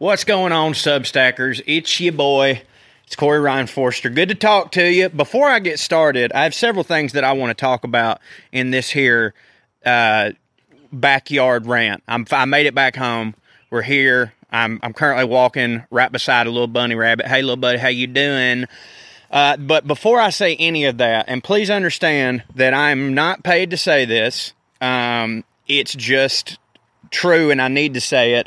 What's going on, Substackers? It's your boy. It's Corey Ryan Forrester. Good to talk to you. Before I get started, I have several things that I want to talk about in this here uh, backyard rant. I'm, I made it back home. We're here. I'm, I'm currently walking right beside a little bunny rabbit. Hey, little buddy, how you doing? Uh, but before I say any of that, and please understand that I'm not paid to say this. Um, it's just true, and I need to say it.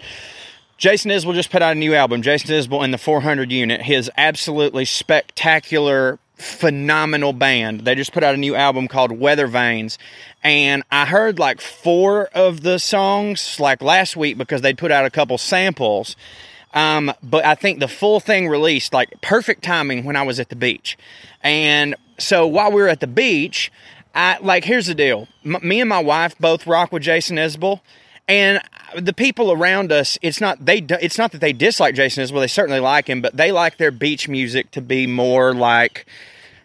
Jason Isbell just put out a new album, Jason Isbell and the 400 Unit, his absolutely spectacular, phenomenal band. They just put out a new album called Weathervanes. And I heard like four of the songs like last week because they put out a couple samples. Um, but I think the full thing released like perfect timing when I was at the beach. And so while we were at the beach, I like here's the deal. M- me and my wife both rock with Jason Isbell and the people around us it's not they it's not that they dislike jason isbell they certainly like him but they like their beach music to be more like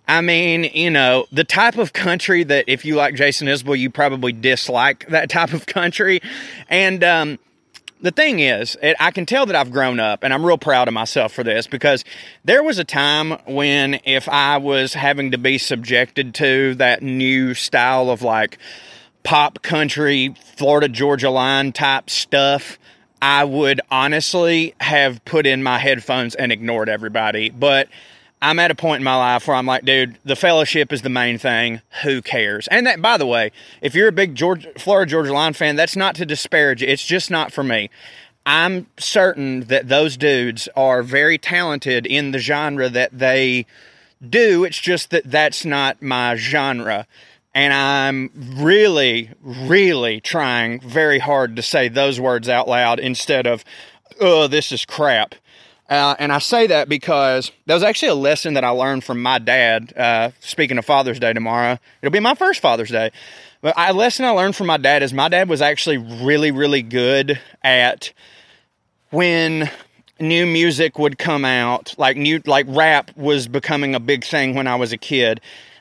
i mean you know the type of country that if you like jason isbell you probably dislike that type of country. And um, the thing is, it, I can tell that I've grown up, and I'm real proud of myself for this because there was a time when if I was having to be subjected to that new style of like pop country, Florida Georgia line type stuff, I would honestly have put in my headphones and ignored everybody. But I'm at a point in my life where I'm like, dude, the fellowship is the main thing. Who cares? And that, by the way, if you're a big Georgia, Florida Georgia Line fan, that's not to disparage. It's just not for me. I'm certain that those dudes are very talented in the genre that they do. It's just that that's not my genre. And I'm really, really trying very hard to say those words out loud instead of, oh, this is crap. Uh, and I say that because that was actually a lesson that I learned from my dad. Uh, speaking of Father's Day tomorrow, it'll be my first Father's Day. But a lesson I learned from my dad is my dad was actually really, really good at when new music would come out, like new, like rap was becoming a big thing when I was a kid.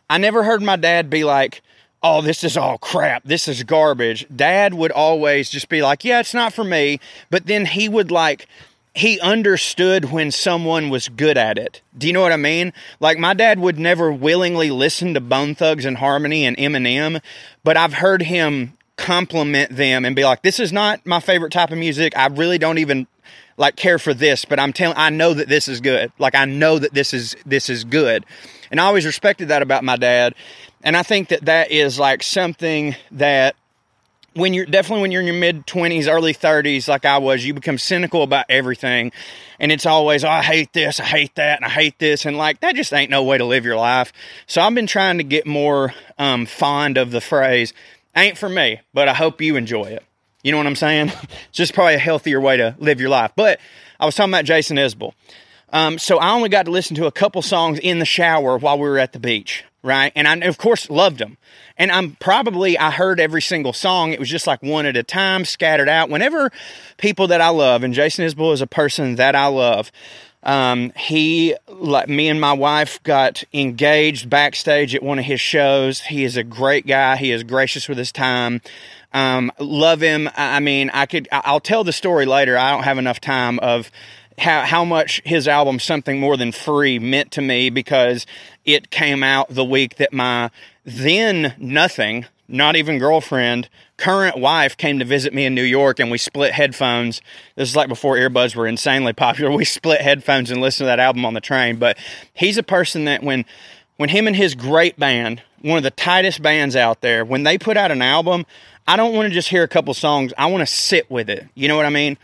I never heard my dad be like, oh, this is all crap. This is garbage. Dad would always just be like, yeah, it's not for me. But then he would like, he understood when someone was good at it. Do you know what I mean? Like my dad would never willingly listen to Bone Thugs-n-Harmony and Eminem, but I've heard him compliment them and be like, "This is not my favorite type of music. I really don't even like care for this, but I'm telling I know that this is good. Like I know that this is this is good." And I always respected that about my dad. And I think that that is like something that when you're definitely when you're in your mid 20s, early 30s, like I was, you become cynical about everything. And it's always, oh, I hate this, I hate that, and I hate this. And like, that just ain't no way to live your life. So I've been trying to get more um, fond of the phrase, ain't for me, but I hope you enjoy it. You know what I'm saying? it's just probably a healthier way to live your life. But I was talking about Jason Isbell. Um, so I only got to listen to a couple songs in the shower while we were at the beach right? And I, of course, loved them. And I'm probably, I heard every single song. It was just like one at a time, scattered out. Whenever people that I love, and Jason Isbell is a person that I love, um, he, like me and my wife, got engaged backstage at one of his shows. He is a great guy. He is gracious with his time. Um, love him. I mean, I could, I'll tell the story later. I don't have enough time of how, how much his album something more than free meant to me because it came out the week that my then nothing not even girlfriend current wife came to visit me in new york and we split headphones. This is like before earbuds were insanely popular. We split headphones and listened to that album on the train. But he's a person that when when him and his great band one of the tightest bands out there when they put out an album i don't want to just hear a couple songs. I want to sit with it. You know what i mean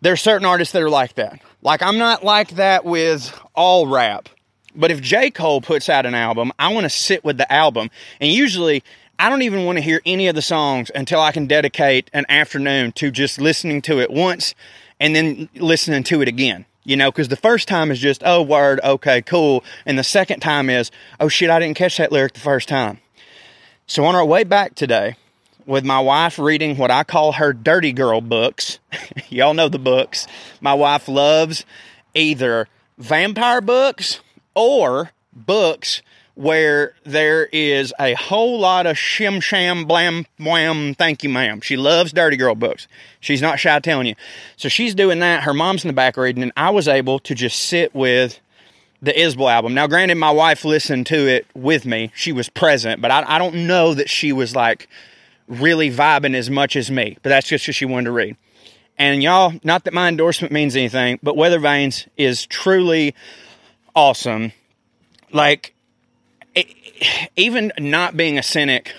there's certain artists that are like that. Like I'm not like that with all rap. But if J. Cole puts out an album, I want to sit with the album. And usually I don't even want to hear any of the songs until I can dedicate an afternoon to just listening to it once and then listening to it again. You know, because the first time is just, oh, word, okay, cool. And the second time is, oh, shit, I didn't catch that lyric the first time. So on our way back today, with my wife reading what I call her dirty girl books. Y'all know the books. My wife loves either vampire books or books where there is a whole lot of shim sham blam wham thank you ma'am she loves dirty girl books she's not shy telling you so she's doing that her mom's in the back reading and i was able to just sit with the Isbell album. Now, granted, my wife listened to it with me. She was present, but I, I don't know that she was like really vibing as much as me. But that's just because she wanted to read. And y'all, not that my endorsement means anything, but Weathervanes is truly awesome. Like, it, even not being a cynic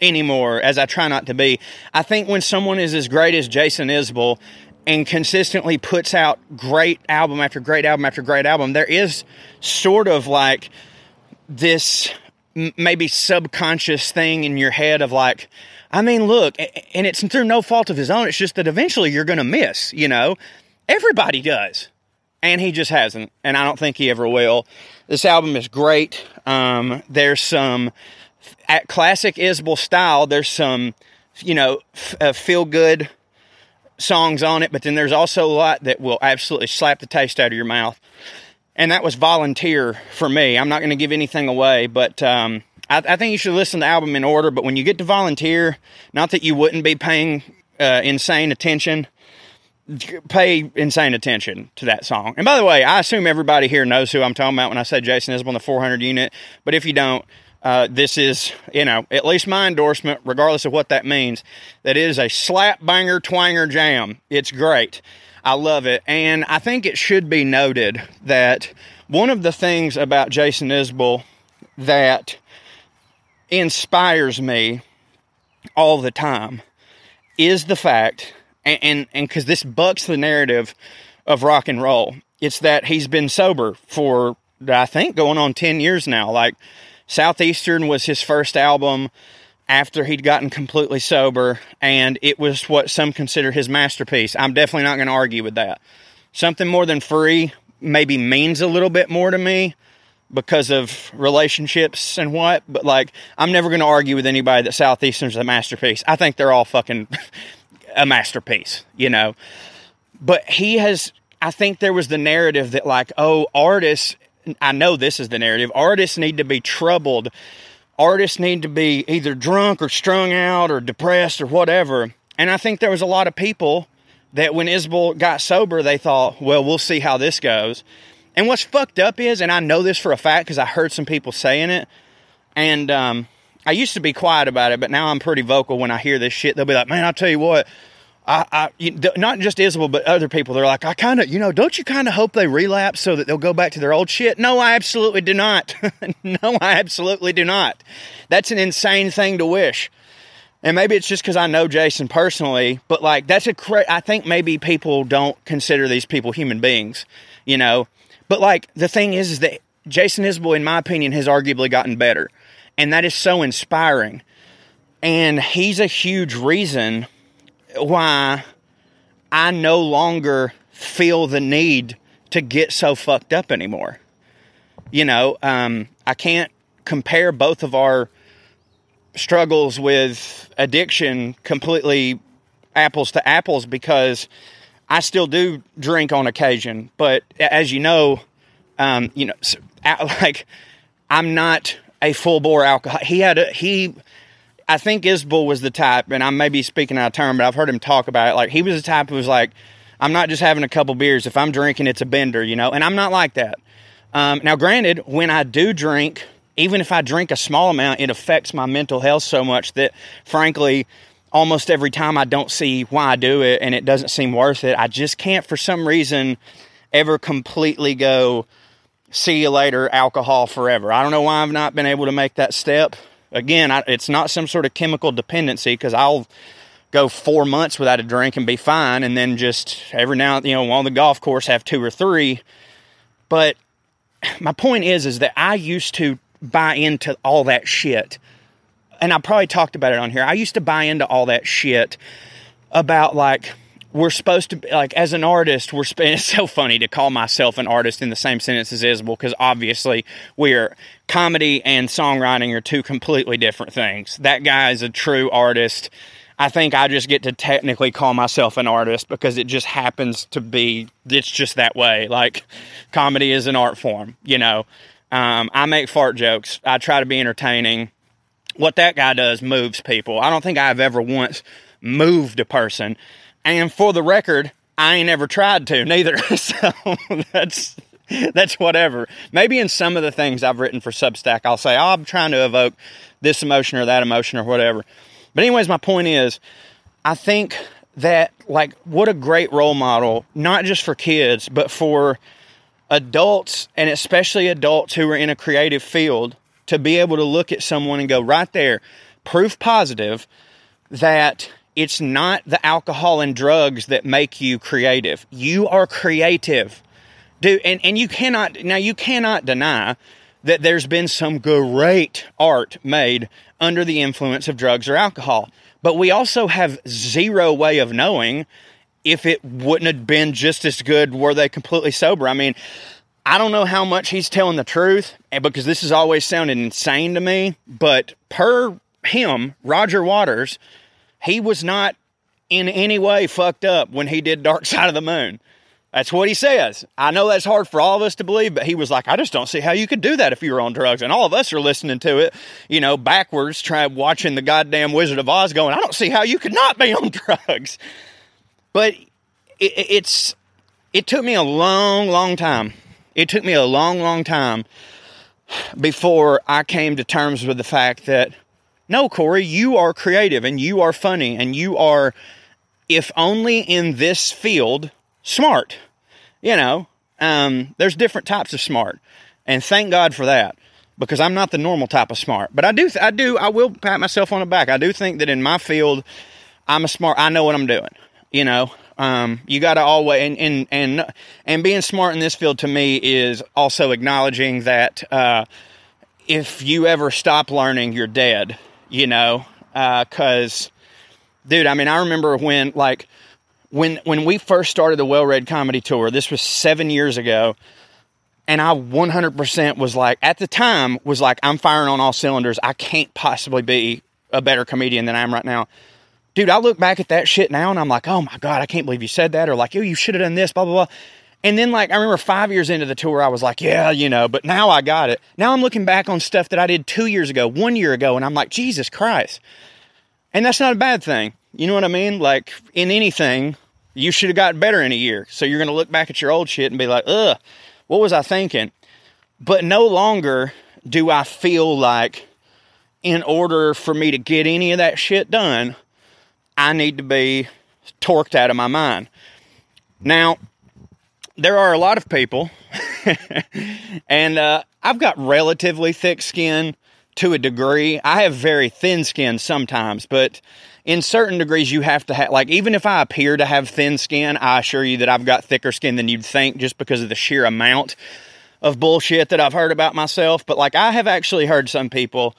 anymore, as I try not to be, I think when someone is as great as Jason Isbell and consistently puts out great album after great album after great album, there is sort of like this maybe subconscious thing in your head of like, I mean, look, and it's through no fault of his own. It's just that eventually you're going to miss, you know? Everybody does. And he just hasn't. And I don't think he ever will. This album is great. Um, there's some, at classic Isbell style, there's some, you know, f- uh, feel good songs on it, but then there's also a lot that will absolutely slap the taste out of your mouth. And that was volunteer for me. I'm not going to give anything away, but um, I, I, think you should listen to the album in order. But when you get to volunteer, not that you wouldn't be paying uh, insane attention, pay insane attention to that song. And by the way, I assume everybody here knows who I'm talking about when I say Jason Isbell the 400 unit. But if you don't, uh, this is, you know, at least my endorsement, regardless of what that means, that is a slap banger twanger jam. It's great. I love it. And I think it should be noted that one of the things about Jason Isbell that inspires me all the time is the fact, and and because this bucks the narrative of rock and roll, it's that he's been sober for I think going on ten years now. Like Southeastern was his first album after he'd gotten completely sober, and it was what some consider his masterpiece. I'm definitely not going to argue with that. Something more than free maybe means a little bit more to me because of relationships and what, but like, I'm never going to argue with anybody that Southeastern's a masterpiece. I think they're all fucking a masterpiece, you know. But he has, I think there was the narrative that, like, oh, artists I know this is the narrative. Artists need to be troubled. Artists need to be either drunk or strung out or depressed or whatever. And I think there was a lot of people that when Isbell got sober, they thought, well, we'll see how this goes. And what's fucked up is, and I know this for a fact because I heard some people saying it, and um, I used to be quiet about it, but now I'm pretty vocal when I hear this shit. They'll be like, man, I'll tell you what, I, I not just Isbell, but other people. They're like, I kind of, you know, don't you kind of hope they relapse so that they'll go back to their old shit? No, I absolutely do not. no, I absolutely do not. That's an insane thing to wish. And maybe it's just because I know Jason personally, but like that's a cra- I think maybe people don't consider these people human beings, you know. But like the thing is, is that Jason Isbell, in my opinion, has arguably gotten better, and that is so inspiring. And he's a huge reason why I no longer feel the need to get so fucked up anymore. You know, um, I can't compare both of our struggles with addiction completely apples to apples because I still do drink on occasion, but as you know, um, you know, like I'm not a full bore alcohol. He had a he I think Isbell was the type, and I may be speaking out of turn, but I've heard him talk about it. Like he was the type who was like, I'm not just having a couple beers. If I'm drinking, it's a bender, you know. And I'm not like that. Um, now, granted, when I do drink, even if I drink a small amount, it affects my mental health so much that, frankly, almost every time I don't see why I do it, and it doesn't seem worth it. I just can't, for some reason, ever completely go. See you later, alcohol forever. I don't know why I've not been able to make that step again, I, it's not some sort of chemical dependency because I'll go four months without a drink and be fine, and then just every now, you know, on the golf course have two or three. But my point is, is that I used to buy into all that shit, and I probably talked about it on here. I used to buy into all that shit about like we're supposed to like as an artist we're it's so funny to call myself an artist in the same sentence as Isbell because obviously we're comedy and songwriting are two completely different things that guy is a true artist I think I just get to technically call myself an artist because it just happens to be it's just that way like comedy is an art form you know Um, I make fart jokes. I try to be entertaining. What that guy does moves people. I don't think I've ever once moved a person. And for the record, I ain't ever tried to neither. so that's that's whatever. Maybe in some of the things I've written for Substack, I'll say, oh, I'm trying to evoke this emotion or that emotion or whatever. But, anyways, my point is, I think that, like, what a great role model, not just for kids, but for adults and especially adults who are in a creative field to be able to look at someone and go, right there, proof positive that it's not the alcohol and drugs that make you creative. You are creative. Dude, and, and you cannot now you cannot deny that there's been some great art made under the influence of drugs or alcohol. But we also have zero way of knowing if it wouldn't have been just as good were they completely sober. I mean, I don't know how much he's telling the truth eh, because this has always sounded insane to me, but per him, Roger Waters, he was not in any way fucked up when he did Dark Side of the Moon. That's what he says. I know that's hard for all of us to believe, but he was like, I just don't see how you could do that if you were on drugs. And all of us are listening to it, you know, backwards, trying watching the goddamn Wizard of Oz going, I don't see how you could not be on drugs. But it, it's, it took me a long, long time. It took me a long, long time before I came to terms with the fact that no, Corey, you are creative and you are funny and you are, if only in this field, smart. You know, um, there's different types of smart, and thank God for that because I'm not the normal type of smart. But I do, I do, I will pat myself on the back. I do think that in my field, I'm a smart. I know what I'm doing. You know, um, you got to always and, and and and being smart in this field to me is also acknowledging that uh, if you ever stop learning, you're dead you know, because, uh, dude, I mean, I remember when, like, when when we first started the Well Red Comedy Tour, this was seven years ago, and I 100% was like, at the time, was like, I'm firing on all cylinders. I can't possibly be a better comedian than I am right now. Dude, I look back at that shit now and I'm like, oh my God, I can't believe you said that. Or like, oh, you should have done this, blah, blah, blah. And then, like, I remember five years into the tour, I was like, yeah, you know, but now I got it. Now I'm looking back on stuff that I did two years ago, one year ago, and I'm like, Jesus Christ. And that's not a bad thing. You know what I mean? Like, in anything, you should have gotten better in a year. So you're going to look back at your old shit and be like, ugh, what was I thinking? But no longer do I feel like, in order for me to get any of that shit done, I need to be torqued out of my mind. Now, there are a lot of people, and uh, I've got relatively thick skin to a degree. I have very thin skin sometimes, but in certain degrees, you have to have, like, even if I appear to have thin skin, I assure you that I've got thicker skin than you'd think just because of the sheer amount of bullshit that I've heard about myself. But, like, I have actually heard some people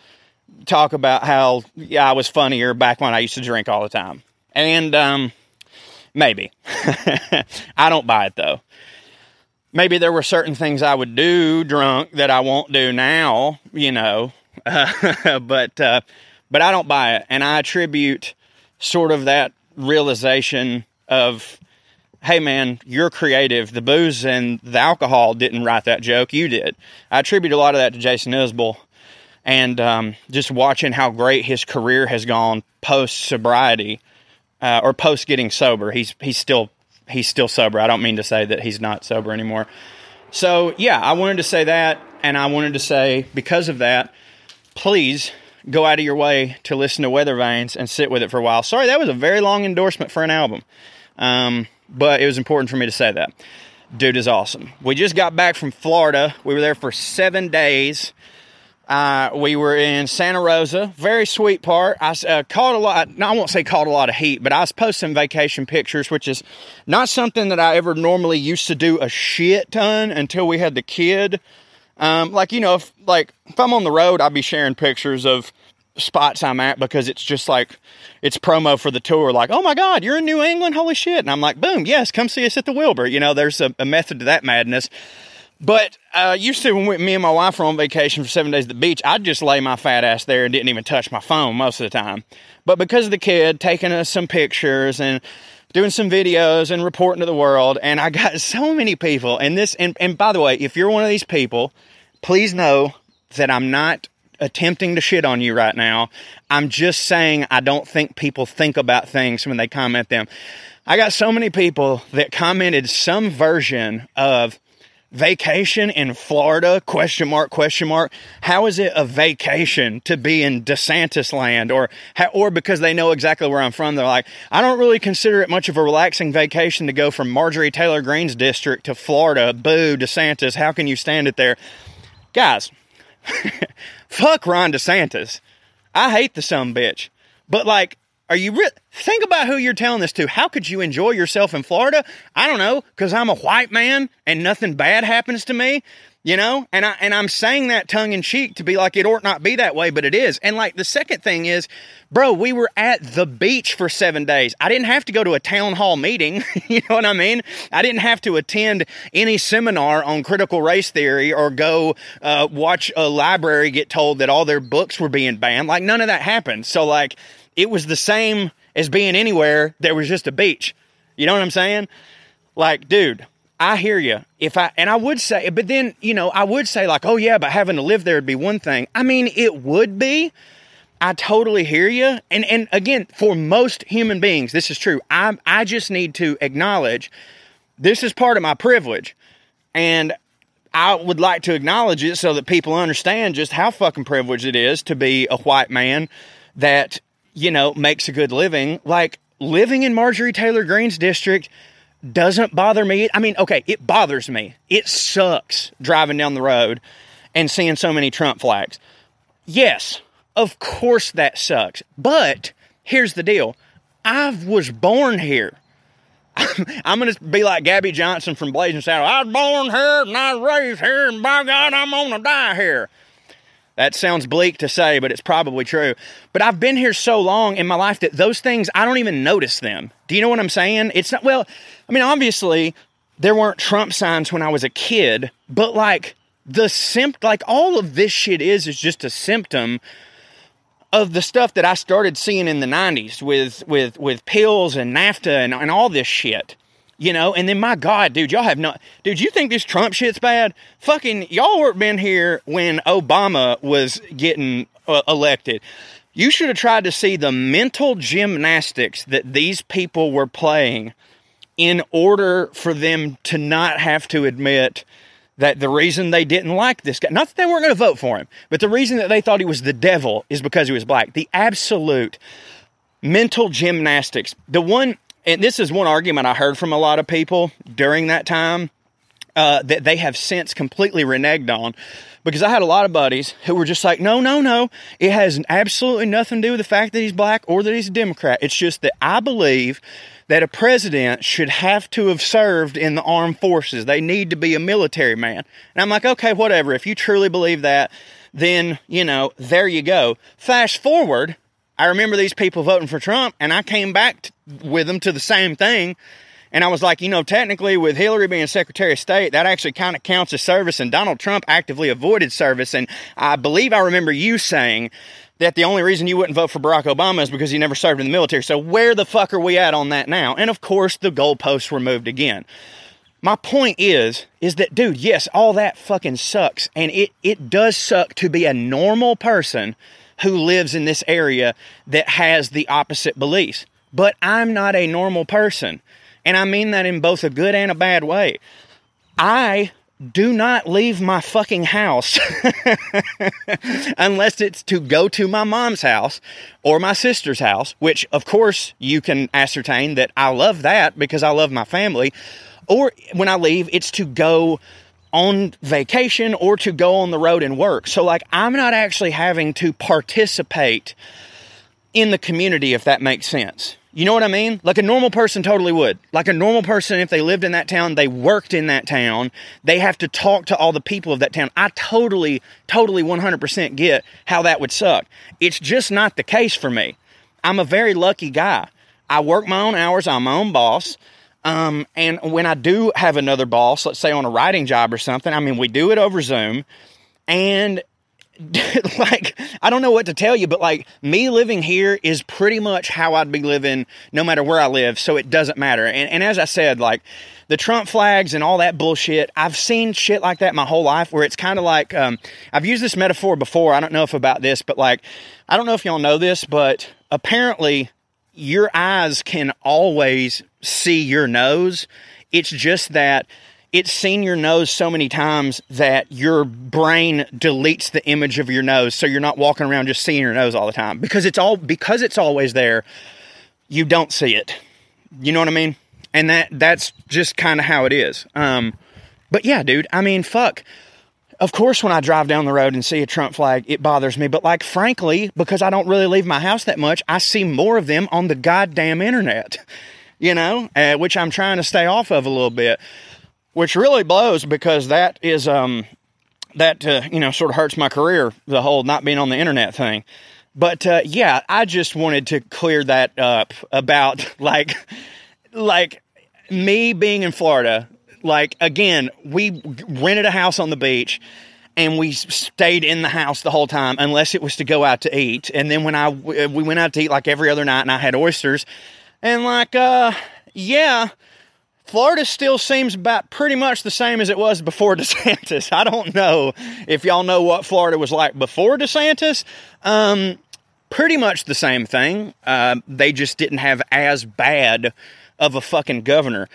talk about how, yeah, I was funnier back when I used to drink all the time. And, um, maybe. I don't buy it though maybe there were certain things I would do drunk that I won't do now, you know. Uh, but uh, but I don't buy it, and I attribute sort of that realization of, hey man, you're creative. The booze and the alcohol didn't write that joke, you did. I attribute a lot of that to Jason Isbell, and um, just watching how great his career has gone post sobriety. Uh, or post getting sober, he's he's still he's still sober. I don't mean to say that he's not sober anymore. So, yeah, I wanted to say that. And I wanted to say, because of that, please go out of your way to listen to Weathervanes and sit with it for a while. Sorry, that was a very long endorsement for an album. Um, but it was important for me to say that. Dude is awesome. We just got back from Florida. We were there for seven days. Uh, we were in Santa Rosa, very sweet part. I uh, caught a lot, no, I won't say caught a lot of heat, but I was posting vacation pictures, which is not something that I ever normally used to do a shit ton until we had the kid. Um, like, you know, if, like, if I'm on the road, I'd be sharing pictures of spots I'm at because it's just like, it's promo for the tour. Like, oh my God, you're in New England? Holy shit. And I'm like, boom, yes, come see us at the Wilbur. You know, there's a, a method to that madness. But uh, used to when me and my wife were on vacation for seven days at the beach, I'd just lay my fat ass there and didn't even touch my phone most of the time. But because of the kid taking us some pictures and doing some videos and reporting to the world, and I got so many people. And this, and, and by the way, if you're one of these people, please know that I'm not attempting to shit on you right now. I'm just saying I don't think people think about things when they comment them. I got so many people that commented some version of vacation in Florida? Question mark question mark. How is it a vacation to be in DeSantis land? Or or because they know exactly where I'm from they're like I don't really consider it much of a relaxing vacation to go from Marjorie Taylor Greene's district to Florida. Boo DeSantis. How can you stand it there? Guys fuck Ron DeSantis. I hate the some bitch. But like are you re- think about who you're telling this to? How could you enjoy yourself in Florida? I don't know, because I'm a white man and nothing bad happens to me, you know. And I and I'm saying that tongue in cheek to be like it ought not be that way, but it is. And like the second thing is, bro, we were at the beach for seven days. I didn't have to go to a town hall meeting. you know what I mean? I didn't have to attend any seminar on critical race theory or go uh, watch a library get told that all their books were being banned. Like none of that happened. So like it was the same as being anywhere. There was just a beach. You know what I'm saying? Like, dude, I hear you. If I and I would say, but then you know, I would say like, oh yeah, but having to live there would be one thing. I mean, it would be. I totally hear you. And and again, for most human beings, this is true. I I just need to acknowledge this is part of my privilege, and I would like to acknowledge it so that people understand just how fucking privileged it is to be a white man that you know, makes a good living. Like living in Marjorie Taylor Greene's district doesn't bother me. I mean, okay, it bothers me. It sucks driving down the road and seeing so many Trump flags. Yes, of course that sucks. But here's the deal I was born here. I'm going to be like Gabby Johnson from Blazing Saddle. I was born here and I was raised here, and by God, I'm going to die here. That sounds bleak to say, but it's probably true. But I've been here so long in my life that those things, I don't even notice them. Do you know what I'm saying? It's not, well, I mean, obviously, there weren't Trump signs when I was a kid, but like the simp, like all of this shit is, is just a symptom of the stuff that I started seeing in the 90s with, with, with pills and NAFTA and, and all this shit. You know, and then my God, dude, y'all have not, dude, you think this Trump shit's bad? Fucking, y'all weren't been here when Obama was getting uh, elected. You should have tried to see the mental gymnastics that these people were playing in order for them to not have to admit that the reason they didn't like this guy, not that they weren't going to vote for him, but the reason that they thought he was the devil is because he was black. The absolute mental gymnastics. The one and this is one argument I heard from a lot of people during that time uh, that they have since completely reneged on. Because I had a lot of buddies who were just like, no, no, no. It has absolutely nothing to do with the fact that he's black or that he's a Democrat. It's just that I believe that a president should have to have served in the armed forces. They need to be a military man. And I'm like, okay, whatever. If you truly believe that, then, you know, there you go. Fast forward I remember these people voting for Trump, and I came back with them to the same thing. And I was like, you know, technically, with Hillary being Secretary of State, that actually kind of counts as service, and Donald Trump actively avoided service. And I believe I remember you saying that the only reason you wouldn't vote for Barack Obama is because he never served in the military. So where the fuck are we at on that now? And of course, the goalposts were moved again. My point is, is that dude, yes, all that fucking sucks, and it it does suck to be a normal person who lives in this area that has the opposite beliefs. But I'm not a normal person. And I mean that in both a good and a bad way. I do not leave my fucking house unless it's to go to my mom's house or my sister's house, which of course you can ascertain that I love that because I love my family. Or when I leave, it's to go on vacation or to go on the road and work. So, like, I'm not actually having to participate in the community, if that makes sense. You know what I mean? Like a normal person totally would. Like a normal person, if they lived in that town, they worked in that town, they have to talk to all the people of that town. I totally, totally 100% get how that would suck. It's just not the case for me. I'm a very lucky guy. I work my own hours, I'm my own boss. Um, and when I do have another boss, let's say on a writing job or something, I mean, we do it over Zoom. And like I don't know what to tell you, but like me living here is pretty much how I'd be living no matter where I live. So it doesn't matter. And, and as I said, like the Trump flags and all that bullshit, I've seen shit like that my whole life where it's kind of like um, I've used this metaphor before. I don't know if about this, but like I don't know if y'all know this, but apparently your eyes can always see your nose. It's just that it's seen your nose so many times that your brain deletes the image of your nose so you're not walking around just seeing your nose all the time. Because it's all because it's always there you don't see it. You know what i mean? And that that's just kind of how it is. Um, but yeah dude i mean fuck. Of course when i drive down the road and see a trump flag it bothers me. But like frankly because i don't really leave my house that much i see more of them on the goddamn internet you know uh, which i'm trying to stay off of a little bit which really blows because that is um that uh, you know sort of hurts my career the whole not being on the internet thing. But uh, yeah i just wanted to clear that up about like like me being in florida like again we rented a house on the beach and we stayed in the house the whole time unless it was to go out to eat. And then when i we went out to eat like every other night and i had oysters and like uh yeah Florida still seems about pretty much the same as it was before DeSantis. I don't know if y'all know what Florida was like before DeSantis. Um, pretty much the same thing. Uh, they just didn't have as bad of a fucking governor.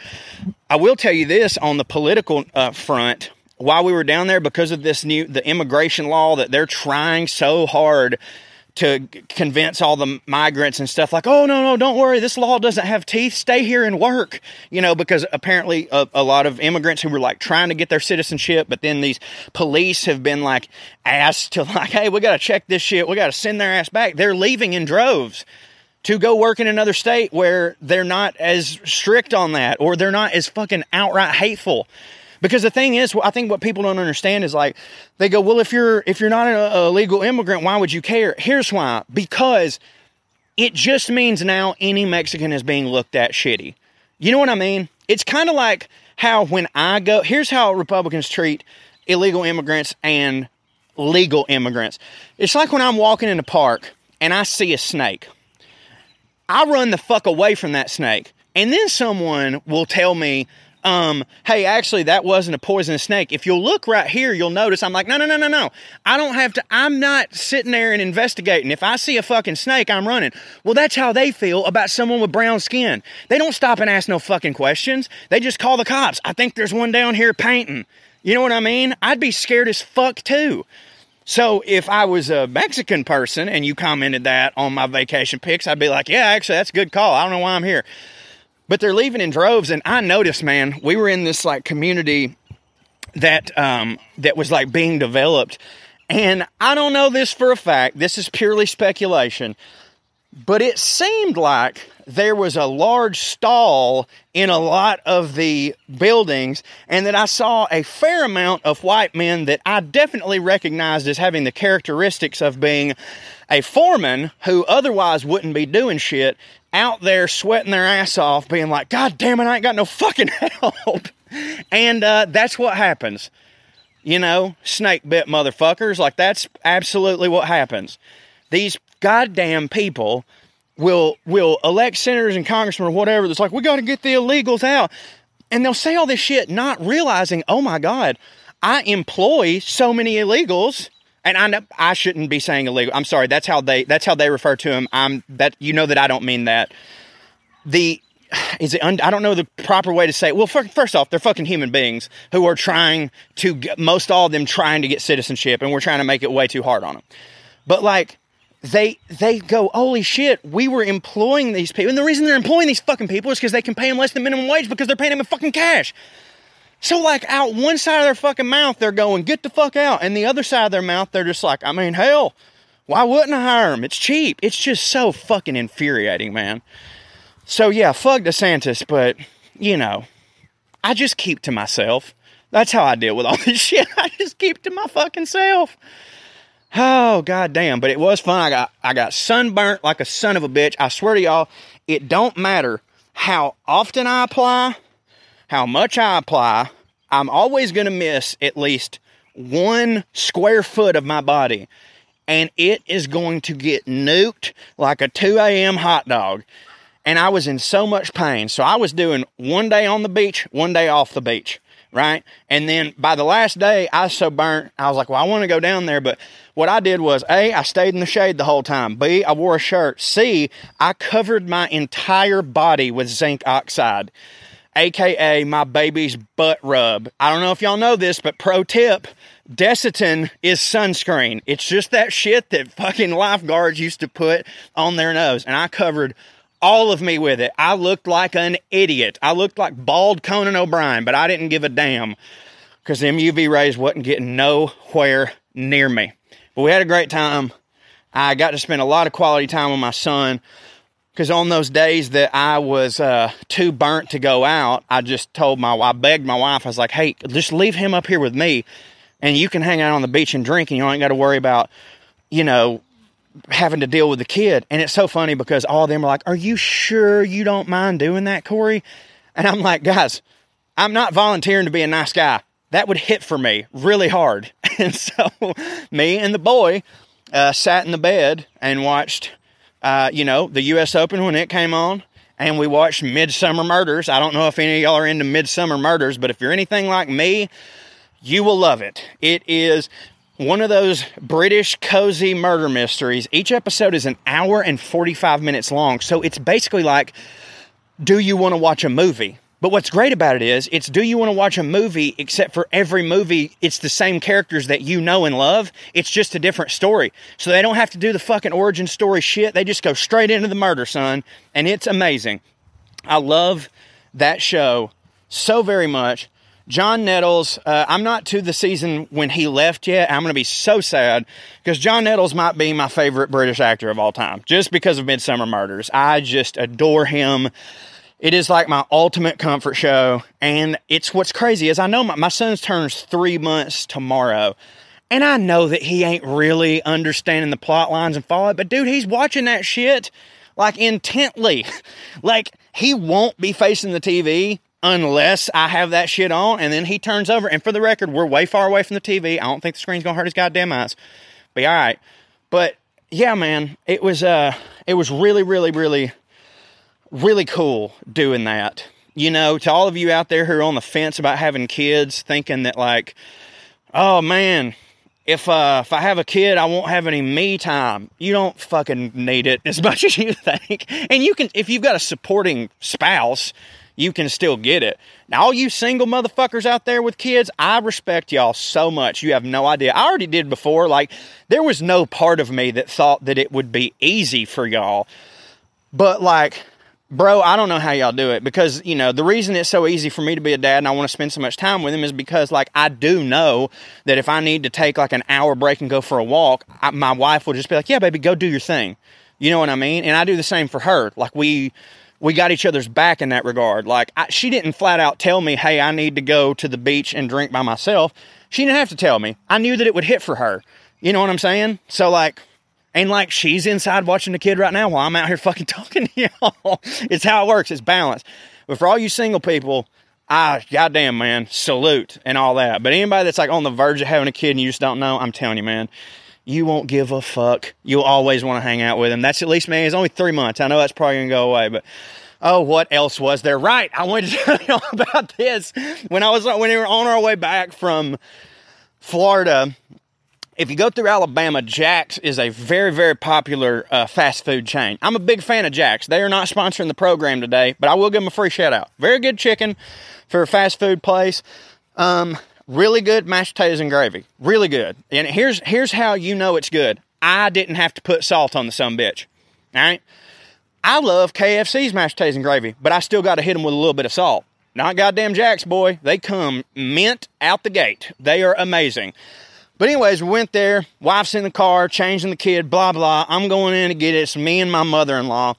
I will tell you this on the political uh, front. While we were down there, because of this new the immigration law that they're trying so hard to convince all the migrants and stuff like, oh, no, no, don't worry. This law doesn't have teeth. Stay here and work. You know, because apparently a, a, lot of immigrants who were like trying to get their citizenship, but then these police have been like asked to, like, hey, we got to check this shit. We got to send their ass back. They're leaving in droves to go work in another state where they're not as strict on that or they're not as fucking outright hateful. Because the thing is, I think what people don't understand is like they go, well, if you're if you're not a, legal immigrant, why would you care? Here's why: because it just means now any Mexican is being looked at shitty. You know what I mean? It's kind of like how when I go, here's how Republicans treat illegal immigrants and legal immigrants. It's like when I'm walking in the park and I see a snake. I run the fuck away from that snake. And then someone will tell me, um, hey, actually, that wasn't a poisonous snake. If you'll look right here, you'll notice I'm like, no, no, no, no, no. I don't have to, I'm not sitting there and investigating. If I see a fucking snake, I'm running. Well, that's how they feel about someone with brown skin. They don't stop and ask no fucking questions. They just call the cops. I think there's one down here painting. You know what I mean? I'd be scared as fuck too. So if I was a Mexican person and you commented that on my vacation pics, I'd be like, yeah, actually, that's a good call. I don't know why I'm here but they're leaving in droves. And I noticed, man, we were in this like community that um, that was like being developed, and I don't know this for a fact. This is purely speculation, but it seemed like there was a large stall in a lot of the buildings, and that I saw a fair amount of white men that I definitely recognized as having the characteristics of being a foreman who otherwise wouldn't be doing shit out there sweating their ass off, being like, God damn it, I ain't got no fucking help. And uh, that's what happens. You know, snake bit motherfuckers. Like, that's absolutely what happens. These goddamn people will will elect senators and congressmen or whatever that's like, we got to get the illegals out. And they'll say all this shit, not realizing, oh my God, I employ so many illegals and I know I shouldn't be saying illegal. I'm sorry. That's how they that's how they refer to him. I'm that you know that I don't mean that. The is it un, I don't know the proper way to say it. Well, first off, they're fucking human beings who are trying to get, most all of them trying to get citizenship, and we're trying to make it way too hard on them. But like they they go, holy shit, we were employing these people, and the reason they're employing these fucking people is because they can pay them less than minimum wage because they're paying them in fucking cash. So, like, out one side of their fucking mouth, they're going, get the fuck out. And the other side of their mouth, they're just like, I mean, hell, why wouldn't I hire them? It's cheap. It's just so fucking infuriating, man. So, yeah, fuck DeSantis, but, you know, I just keep to myself. That's how I deal with all this shit. I just keep to my fucking self. Oh, goddamn. But it was fun. I got, I got sunburnt like a son of a bitch. I swear to y'all, it don't matter how often I apply how much I apply, I'm always going to miss at least one square foot of my body and it is going to get nuked like a 2 a.m. hot dog. And I was in so much pain. So I was doing one day on the beach, one day off the beach, right? And then by the last day, I was so burnt. I was like, well, I want to go down there. But what I did was A, I stayed in the shade the whole time. B, I wore a shirt. C, I covered my entire body with zinc oxide aka my baby's butt rub. I don't know if y'all know this, but pro tip Desitin is sunscreen. It's just that shit that fucking lifeguards used to put on their nose. And I covered all of me with it. I looked like an idiot. I looked like bald Conan O'Brien, but I didn't give a damn because them UV rays wasn't getting nowhere near me. But we had a great time. I got to spend a lot of quality time with my son because on those days that I was uh, too burnt to go out, I just told my, I begged my wife, I was like, hey, just leave him up here with me and you can hang out on the beach and drink and you ain't got to worry about, you know, having to deal with the kid. And it's so funny because all of them are like, Are you sure you don't mind doing that, Corey? And I'm like, Guys, I'm not volunteering to be a nice guy. That would hit for me really hard. And so me and the boy uh, sat in the bed and watched, uh, you know, the U.S. Open when it came on. And we watched Midsomer Murders. I don't know if any of y'all are into Midsomer Murders, but if you're anything like me, you will love it. It is one of those British cozy murder mysteries. Each episode is an hour and 45 minutes long. So it's basically like, do you want to watch a movie? But what's great about it is, it's do you want to watch a movie, except for every movie, it's the same characters that you know and love. It's just a different story. So they don't have to do the fucking origin story shit. They just go straight into the murder, son. And it's amazing. I love that show so very much. John Nettles, uh, I'm not to the season when he left yet. I'm going to be so sad because John Nettles might be my favorite British actor of all time just because of Midsomer Murders. I just adore him. It is like my ultimate comfort show. And it's what's crazy is I know my, my son's turns three months tomorrow. And I know that he ain't really understanding the plot lines and follow but dude, he's watching that shit like intently. like he won't be facing the TV unless I have that shit on. And then he turns over. And for the record, we're way far away from the TV. I don't think the screen's gonna hurt his goddamn eyes. Be all right. But yeah, man, it was uh it was really, really, really, really cool doing that. You know, to all of you out there who are on the fence about having kids, thinking that like, oh man, if uh if I have a kid, I won't have any me time. You don't fucking need it as much as you think. And you can if you've got a supporting spouse, you can still get it. Now, all you single motherfuckers out there with kids, I respect y'all so much. You have no idea. I already did before. Like, there was no part of me that thought that it would be easy for y'all. But, like, bro, I don't know how y'all do it because, you know, the reason it's so easy for me to be a dad and I want to spend so much time with him is because, like, I do know that if I need to take like an hour break and go for a walk, I, my wife will just be like, yeah, baby, go do your thing. You know what I mean? And I do the same for her. Like, we, we got each other's back in that regard. Like, I, she didn't flat out tell me, hey, I need to go to the beach and drink by myself. She didn't have to tell me. I knew that it would hit for her. You know what I'm saying? So, like, and like, she's inside watching the kid right now while I'm out here fucking talking to y'all. it's how it works, it's balance. But for all you single people, I, goddamn, man, salute and all that. But anybody that's like on the verge of having a kid and you just don't know, I'm telling you, man, you won't give a fuck. You'll always want to hang out with him. That's at least me. It's only three months. I know that's probably gonna go away, but oh, what else was there? Right, I wanted to tell you about this when I was when we were on our way back from Florida. If you go through Alabama, Jack's is a very, very popular uh, fast food chain. I'm a big fan of Jack's. They are not sponsoring the program today, but I will give them a free shout out. Very good chicken for a fast food place. Um, Really good mashed potatoes and gravy. Really good. And here's here's how you know it's good. I didn't have to put salt on the some bitch. All right. I love KFC's mashed potatoes and gravy, but I still got to hit them with a little bit of salt. Not goddamn Jack's, boy. They come mint out the gate. They are amazing. But anyways, we went there. Wife's in the car, changing the kid, blah blah. I'm going in to get it. It's me and my mother-in-law,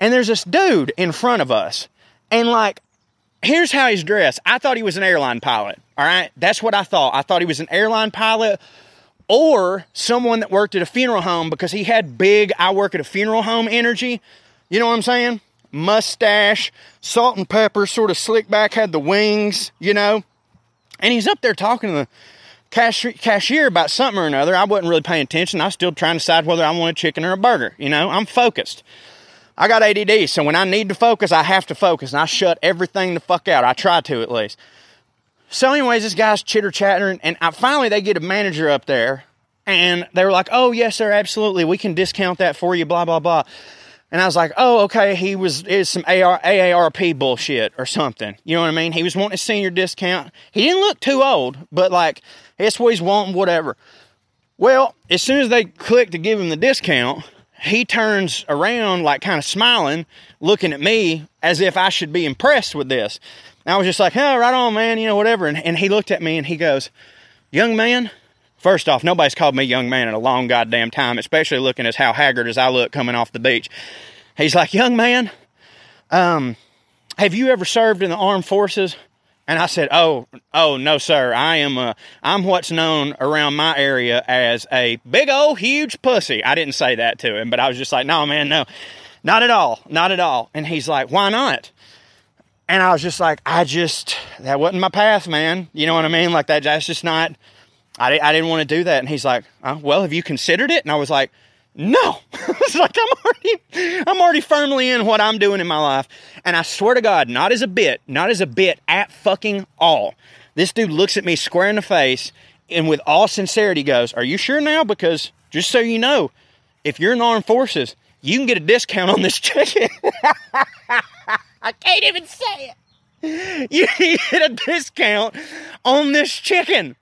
and there's this dude in front of us, and like here's how he's dressed. I thought he was an airline pilot. All right. That's what I thought. I thought he was an airline pilot or someone that worked at a funeral home because he had big, I work at a funeral home energy. You know what I'm saying? Mustache, salt and pepper, sort of slick back, had the wings, you know. And he's up there talking to the cashier, cashier about something or another. I wasn't really paying attention. I was still trying to decide whether I wanted chicken or a burger. You know, I'm focused. I got ADD, so when I need to focus, I have to focus, and I shut everything the fuck out. I try to at least. So, anyways, this guy's chitter chattering, and I, finally they get a manager up there, and they were like, "Oh yes, sir, absolutely, we can discount that for you." Blah blah blah. And I was like, "Oh, okay." He was is some AR, AARP bullshit or something. You know what I mean? He was wanting a senior discount. He didn't look too old, but like that's what he's wanting, whatever. Well, as soon as they click to give him the discount, he turns around, like kind of smiling, looking at me as if I should be impressed with this. And I was just like, oh, right on, man, you know, whatever. And, and he looked at me and he goes, Young man, first off, nobody's called me young man in a long goddamn time, especially looking as how haggard as I look coming off the beach. He's like, Young man, um, have you ever served in the armed forces? And I said, "Oh, oh no, sir. I am uh, I'm what's known around my area as a big old huge pussy." I didn't say that to him, but I was just like, "No, man, no, not at all, not at all." And he's like, "Why not?" And I was just like, "I just that wasn't my path, man. You know what I mean? Like that. That's just not. I I didn't want to do that." And he's like, oh, "Well, have you considered it?" And I was like, no, it's like I'm already, I'm already firmly in what I'm doing in my life, and I swear to God, not as a bit, not as a bit at fucking all. This dude looks at me square in the face, and with all sincerity goes, "Are you sure now? Because just so you know, if you're in the armed forces, you can get a discount on this chicken." I can't even say it. You get a discount on this chicken.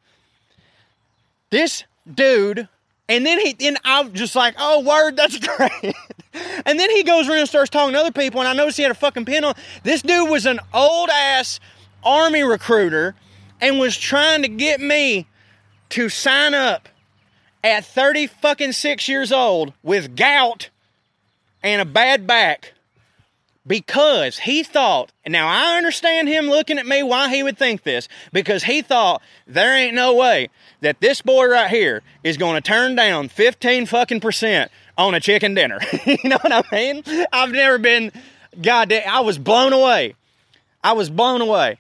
This dude and then he, then I'm just like, oh, word, that's great. and then he goes around and starts talking to other people, and I noticed he had a fucking pin on. This dude was an old ass army recruiter and was trying to get me to sign up at 30 fucking six years old with gout and a bad back because he thought, and now I understand him looking at me why he would think this, because he thought there ain't no way that this boy right here is going to turn down 15 fucking percent on a chicken dinner. you know what I mean? I've never been, goddamn, I was blown away. I was blown away.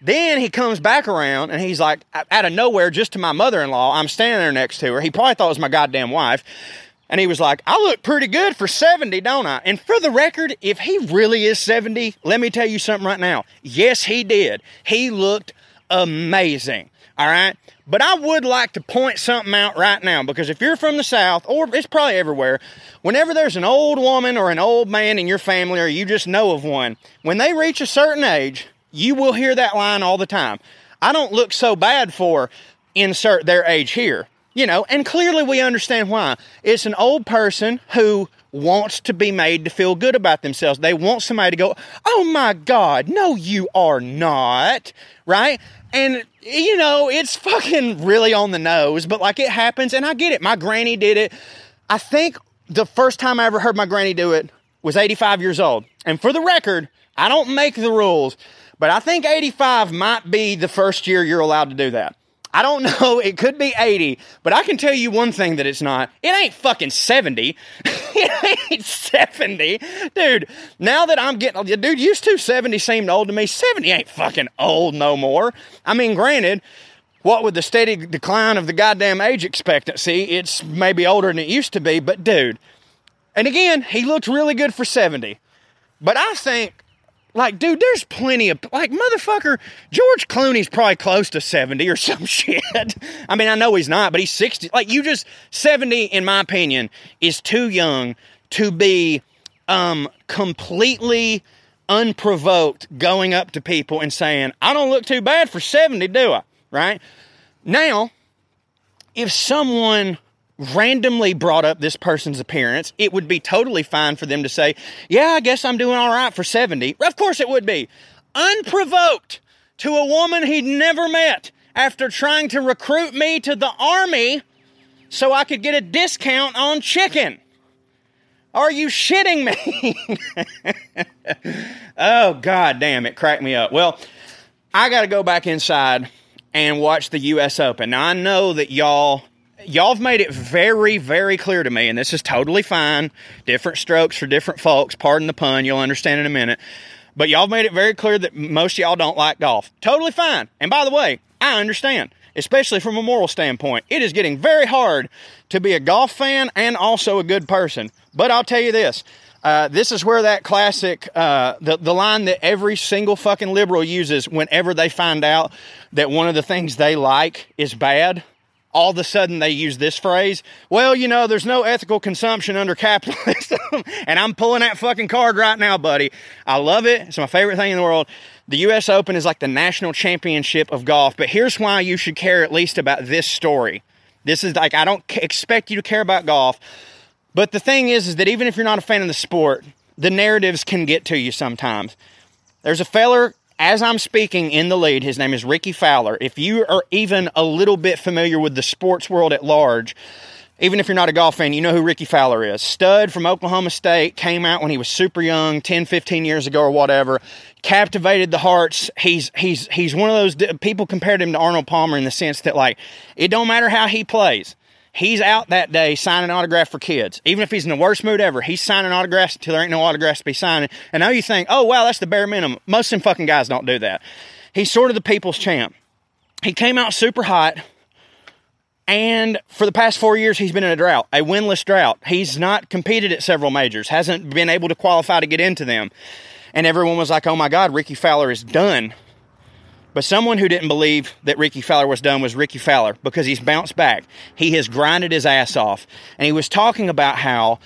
Then he comes back around and he's like, out of nowhere, just to my mother in law, I'm standing there next to her. He probably thought it was my goddamn wife. And he was like, I look pretty good for 70, don't I? And for the record, if he really is 70, let me tell you something right now. Yes, he did. He looked amazing. All right. But I would like to point something out right now because if you're from the South, or it's probably everywhere, whenever there's an old woman or an old man in your family, or you just know of one, when they reach a certain age, you will hear that line all the time. I don't look so bad for insert their age here you know, and clearly we understand why. It's an old person who wants to be made to feel good about themselves. They want somebody to go, oh my God, no, you are not, right? And, you know, it's fucking really on the nose, but like it happens, and I get it. My granny did it. I think the first time I ever heard my granny do it was 85 years old. And for the record, I don't make the rules, but I think 85 might be the first year you're allowed to do that. I don't know. It could be 80, but I can tell you one thing that it's not. It ain't fucking 70. it ain't 70. Dude, now that I'm getting, dude, used to 70 seemed old to me. 70 ain't fucking old no more. I mean, granted, what with the steady decline of the goddamn age expectancy, it's maybe older than it used to be, but dude, and again, he looked really good for 70. But I think like, dude, there's plenty of like motherfucker. George Clooney's probably close to 70 or some shit. I mean, I know he's not, but he's 60. Like, you just 70, in my opinion, is too young to be um completely unprovoked going up to people and saying, I don't look too bad for 70, do I? Right? Now, if someone randomly brought up this person's appearance, it would be totally fine for them to say, Yeah, I guess I'm doing all right for 70. Of course it would be. Unprovoked to a woman he'd never met after trying to recruit me to the army so I could get a discount on chicken. Are you shitting me? oh, god damn, it cracked me up. Well, I got to go back inside and watch the US Open. Now, I know that y'all y'all have made it very, very clear to me, and this is totally fine. Different strokes for different folks. Pardon the pun. You'll understand in a minute. But y'all have made it very clear that most y'all don't like golf. Totally fine. And by the way, I understand. especially from a moral standpoint. It is getting very hard to be a golf fan and also a good person. But I'll tell you this. Uh, this is where that classic, uh, the, the line that every single fucking liberal uses whenever they find out that one of the things they like is bad all of a sudden they use this phrase. Well, you know, there's no ethical consumption under capitalism. and I'm pulling that fucking card right now, buddy. I love it. It's my favorite thing in the world. The US Open is like the national championship of golf. But here's why you should care at least about this story. This is like, I don't expect you to care about golf. But the thing is, is that even if you're not a fan of the sport, the narratives can get to you sometimes. There's a feller as I'm speaking in the lead, his name is Rickie Fowler. If you are even a little bit familiar with the sports world at large, even if you're not a golf fan, you know who Rickie Fowler is. Stud from Oklahoma State, came out when he was super young, 10, 15 years ago or whatever, captivated the hearts. He's he's he's one of those people compared him to Arnold Palmer in the sense that like it don't matter how he plays. He's out that day signing autographs for kids. Even if he's in the worst mood ever, he's signing autographs until there ain't no autographs to be signing. And now you think, oh, wow, that's the bare minimum. Most of them fucking guys don't do that. He's sort of the people's champ. He came out super hot. And for the past four years, he's been in a drought, a winless drought. He's not competed at several majors, hasn't been able to qualify to get into them. And everyone was like, oh my God, Rickie Fowler is done. But someone who didn't believe that Rickie Fowler was done was Rickie Fowler because he's bounced back. He has grinded his ass off. And he was talking about how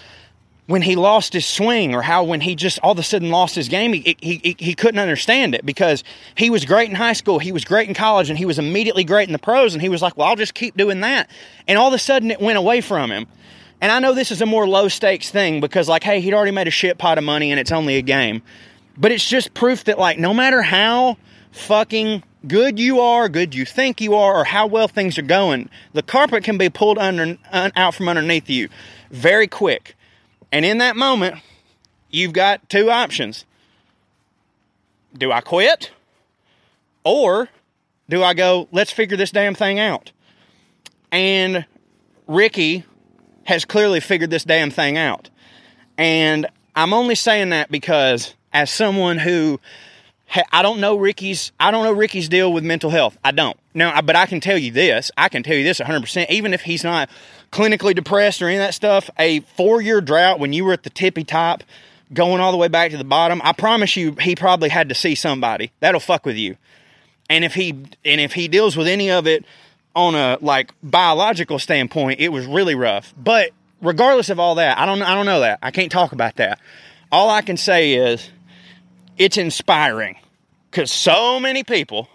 when he lost his swing or how when he just all of a sudden lost his game, he, he, he couldn't understand it because he was great in high school, he was great in college, and he was immediately great in the pros. And he was like, well, I'll just keep doing that. And all of a sudden it went away from him. And I know this is a more low stakes thing because, like, hey, he'd already made a shit pot of money and it's only a game. But it's just proof that, like, no matter how fucking good you are, good you think you are, or how well things are going, the carpet can be pulled under out from underneath you very quick. And in that moment, you've got two options. Do I quit? Or do I go, let's figure this damn thing out? And Rickie has clearly figured this damn thing out. And I'm only saying that because as someone who I don't know Rickie's I don't know Rickie's deal with mental health. I don't. No, but I can tell you this. I can tell you this 100%. Even if he's not clinically depressed or any of that stuff, a four-year drought when you were at the tippy top, going all the way back to the bottom, I promise you, he probably had to see somebody. That'll fuck with you. And if he and if he deals with any of it on a like biological standpoint, it was really rough. But regardless of all that, I don't. I don't know that. I can't talk about that. All I can say is it's inspiring because so many people,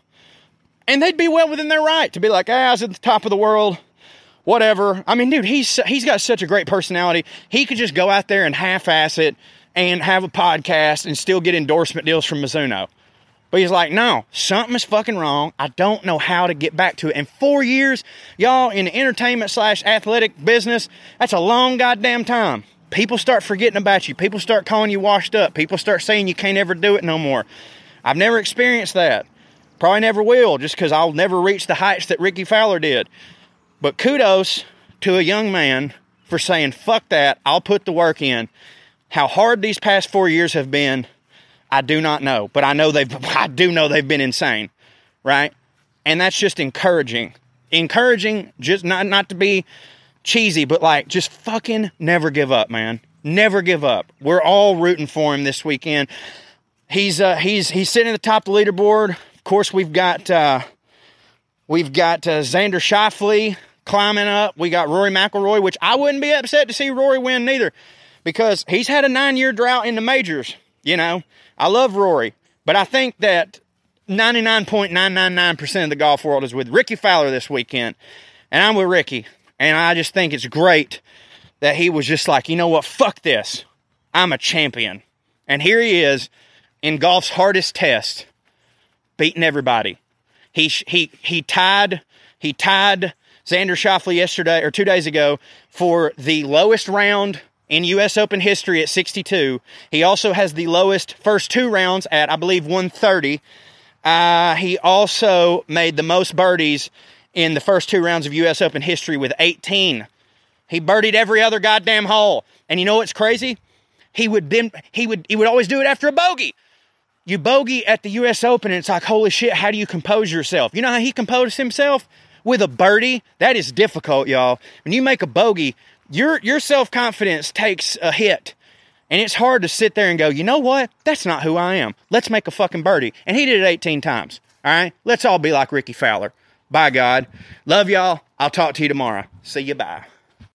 and they'd be well within their right to be like, ah, I was at the top of the world, whatever. I mean, dude, he's he's got such a great personality. He could just go out there and half-ass it and have a podcast and still get endorsement deals from Mizuno. But he's like, no, something is fucking wrong. I don't know how to get back to it. And four years, y'all, in the entertainment slash athletic business, that's a long goddamn time people start forgetting about you. People start calling you washed up. People start saying you can't ever do it no more. I've never experienced that. Probably never will, just because I'll never reach the heights that Rickie Fowler did. But kudos to a young man for saying, fuck that, I'll put the work in. How hard these past four years have been, I do not know. But I know they've I do know they've been insane. Right? And that's just encouraging. Encouraging, just not not to be cheesy, but like just fucking never give up, man. Never give up. We're all rooting for him this weekend. He's uh, he's he's sitting at the top of the leaderboard. Of course, we've got uh, we've got uh, Xander Schauffele climbing up. We got Rory McIlroy, which I wouldn't be upset to see Rory win neither, because he's had a nine-year drought in the majors. You know, I love Rory, but I think that 99.999% of the golf world is with Rickie Fowler this weekend, and I'm with Rickie, And I just think it's great that he was just like, you know what, fuck this. I'm a champion. And here he is in golf's hardest test, beating everybody. He he he tied he tied Xander Schauffele yesterday or two days ago for the lowest round in U.S. Open history at 62. He also has the lowest first two rounds at I believe 130. Uh, he also made the most birdies in the first two rounds of U.S. Open history with 18. He birdied every other goddamn hole. And you know what's crazy? He would then he would he would always do it after a bogey. You bogey at the U.S. Open, and it's like, holy shit, how do you compose yourself? You know how he composed himself? with a birdie, that is difficult, y'all. When you make a bogey, your your self confidence takes a hit. And it's hard to sit there and go, you know what? That's not who I am. Let's make a fucking birdie. And he did it 18 times. All right? Let's all be like Rickie Fowler. Bye, God. Love y'all. I'll talk to you tomorrow. See you. Bye.